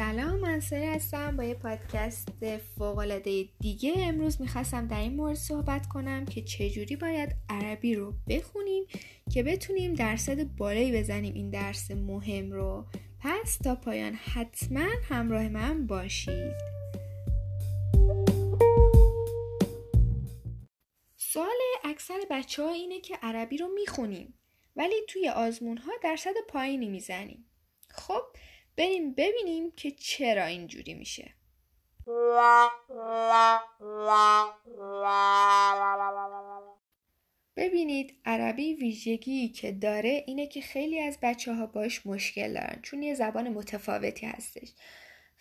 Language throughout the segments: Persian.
سلام من سری هستم با یه پادکست فوقالعاده دیگه. امروز می‌خواستم در این مورد صحبت کنم که چجوری باید عربی رو بخونیم که بتونیم درصد بالایی بزنیم این درس مهم رو. پس تا پایان حتما همراه من باشید. سوال اکثر بچه ها اینه که عربی رو می‌خونیم ولی توی آزمون ها درصد پایینی می‌زنیم. خب بریم ببینیم که چرا اینجوری میشه. ببینید عربی ویژگی که داره اینه که خیلی از بچه ها باش مشکل دارن چون یه زبان متفاوتی هستش.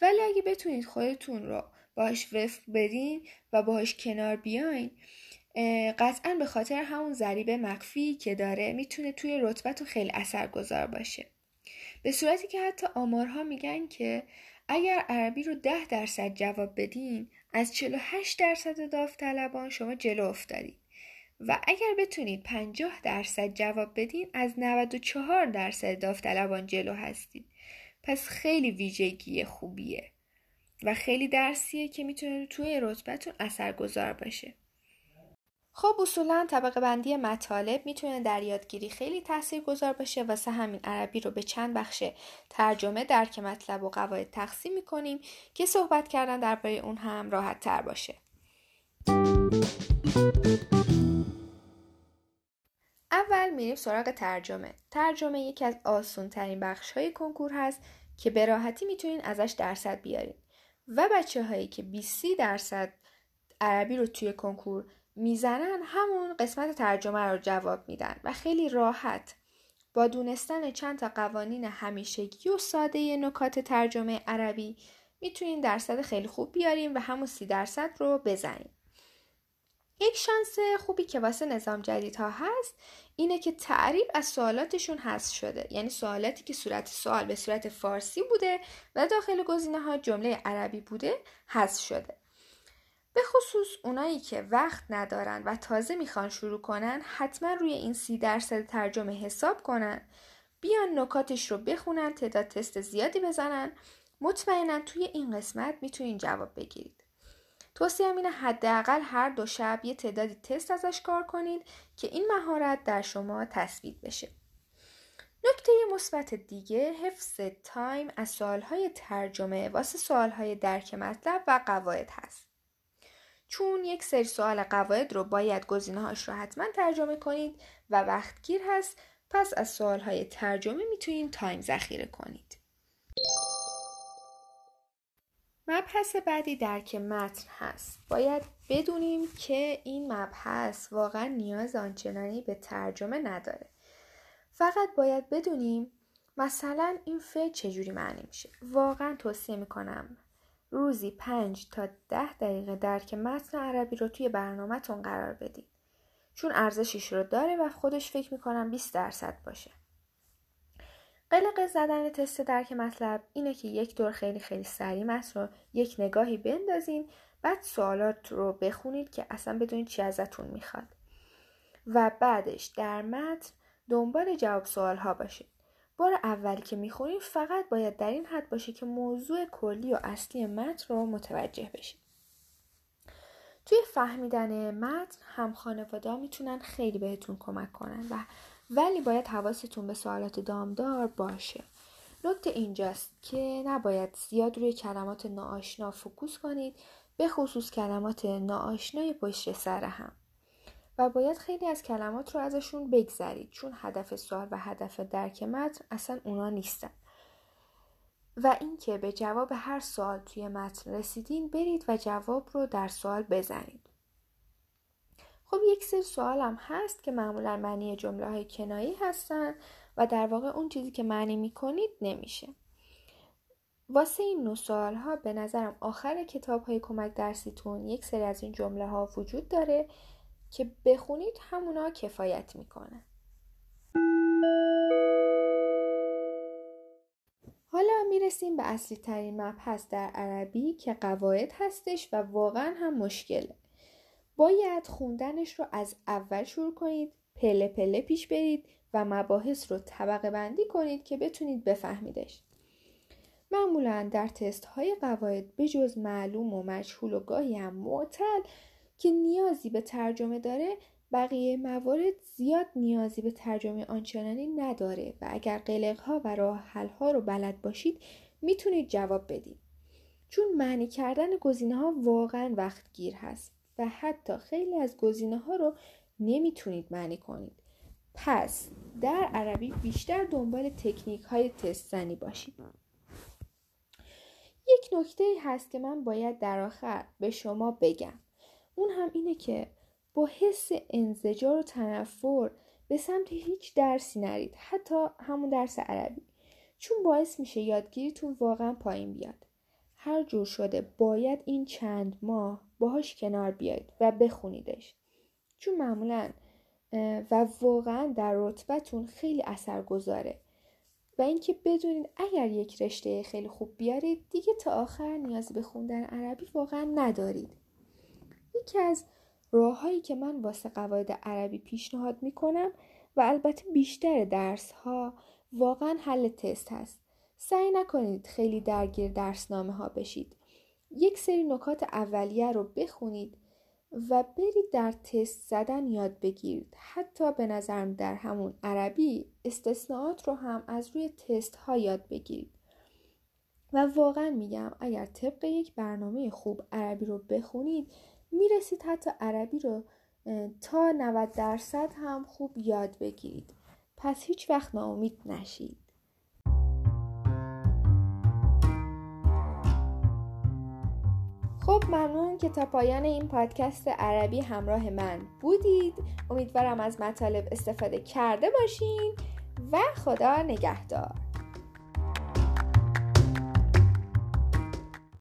ولی اگه بتونید خودتون رو باش وفق بدین و باش کنار بیاین قطعا به خاطر همون ضریب مخفی که داره می‌تونه توی رتبتون خیلی اثرگذار باشه. به صورتی که حتی آمارها میگن که اگر عربی رو ده درصد جواب بدین از 48 درصد داوطلبان شما جلو افتادید و اگر بتونید 50 درصد جواب بدین از 94 درصد داوطلبان جلو هستید پس خیلی ویژگی خوبیه و خیلی درسیه که می‌تونه توی رتبتون اثرگذار باشه. خب اصولا طبقه بندی مطالب می‌تونه در یادگیری خیلی تاثیر گذار باشه. واسه همین عربی رو به چند بخش ترجمه درک مطلب و قواعد تقسیم می‌کنیم که صحبت کردن درباره اون هم راحت تر باشه. اول میریم سراغ ترجمه. ترجمه یکی از آسون ترین بخش های کنکور هست که به راحتی می‌تونین ازش درصد بیارین. و بچه هایی که 20 درصد عربی رو توی کنکور می‌زنن همون قسمت ترجمه رو جواب میدن و خیلی راحت. با دونستن چند تا قوانین همیشگی و ساده نکات ترجمه عربی می‌تونین درصد خیلی خوب بیاریم و همون سی درصد رو بزنیم. یک شانس خوبی که واسه نظام جدیدها هست اینه که تعریف از سوالاتشون حذف شده. یعنی سوالاتی که صورت سوال به صورت فارسی بوده و داخل گزینه ها جمله عربی بوده حذف شده. به خصوص اونایی که وقت ندارن و تازه می‌خوان شروع کنن حتما روی این سی درصد ترجمه حساب کنن. بیان نکاتش رو بخونن تعداد تست زیادی بزنن. مطمئنا توی این قسمت می‌تونین جواب بگیرید. توصیه اینه حداقل هر دو شب یه تعدادی تست ازش کار کنید که این مهارت در شما تثبیت بشه. نکته مثبت دیگه حفظ تایم از سوالهای ترجمه واسه سوالهای درک مطلب و قواعد هست. چون یک سری سوال قواعد رو باید گزینه هاش رو حتما ترجمه کنید و وقتگیر هست پس از سوال های ترجمه می‌تونید تایم ذخیره کنید. مبحث بعدی درک متن هست. باید بدونیم که این مبحث واقعا نیاز آنچنانی به ترجمه نداره. فقط باید بدونیم مثلا این فعل چجوری معنی میشه. واقعا توصیه می‌کنم روزی پنج تا ده دقیقه درک متن عربی رو توی برنامهتون قرار بدید. چون ارزشش رو داره و خودش فکر می‌کنم 20 درصد باشه. قلق زدن تست درک مطلب اینه که یک دور خیلی خیلی سریع متن رو یک نگاهی بندازین بعد سوالات رو بخونید که اصلا بدونید چی ازتون می‌خواد و بعدش در متن دنبال جواب سوال ها باشید بار اولی که می‌خونیم فقط باید در این حد باشه که موضوع کلی و اصلی متن رو متوجه بشید. توی فهمیدن متن هم خانواده می‌تونن خیلی بهتون کمک کنن و ولی باید حواستون به سوالات دامدار باشه. نکته اینجاست که نباید زیاد روی کلمات ناآشنا فوکوس کنید به خصوص کلمات ناآشنای پشت سر هم. و باید خیلی از کلمات رو ازشون بگذرید چون هدف سوال و هدف درک متن اصلا اونا نیستن. و اینکه به جواب هر سوال توی متن رسیدین برید و جواب رو در سوال بزنید. خب یک سری هم هست که معمولا معنی جمله های کنایی هستن و در واقع اون چیزی که معنی می‌کنید نمیشه. واسه این نو سوال ها به نظرم آخر کتاب های کمک درسیتون یک سری از این جمله ها وجود داره که بخونید همونا کفایت می‌کنه. حالا می‌رسیم به اصلی ترین مبحث در عربی که قواعد هستش و واقعا هم مشکله. باید خوندنش رو از اول شروع کنید پله پله پیش برید و مباحث رو طبقه بندی کنید که بتونید بفهمیدش. معمولا در تست های قواعد به جز معلوم و مجهول و گاهی هم معتل که نیازی به ترجمه داره بقیه موارد زیاد نیازی به ترجمه آنچنانی نداره و اگر قلق ها و راه حل ها رو بلد باشید می‌تونید جواب بدید. چون معنی کردن گزینه ها واقعا وقت گیر هست و حتی خیلی از گزینه ها رو نمی‌تونید معنی کنید. پس در عربی بیشتر دنبال تکنیک های تست زنی باشید. یک نکته هست که من باید در آخر به شما بگم. اون هم اینه که با حس انزجار و تنفر به سمت هیچ درسی نرید حتی همون درس عربی. چون باعث میشه یادگیریتون واقعا پایین بیاد. هر جور شده باید این چند ماه باهاش کنار بیاید و بخونیدش. چون معمولا و واقعا در رتبتون خیلی اثر گذاره و اینکه بدونید اگر یک رشته خیلی خوب بیارید دیگه تا آخر نیازی به خوندن عربی واقعا ندارید. یکی از راههایی که من واسه قواعد عربی پیشنهاد می‌کنم و البته بیشتر درس ها واقعا حل تست هست. سعی نکنید خیلی درگیر درسنامه ها بشید. یک سری نکات اولیه رو بخونید و برید در تست زدن یاد بگیرید. حتی به نظرم در همون عربی استثناءات رو هم از روی تست ها یاد بگیرید. و واقعا میگم اگر طبق یک برنامه خوب عربی رو بخونید می‌رسید حتی عربی رو تا 90 درصد هم خوب یاد بگیرید. پس هیچ وقت ناامید نشید. خب ممنون که تا پایان این پادکست عربی همراه من بودید. امیدوارم از مطالب استفاده کرده باشین و خدا نگهدار.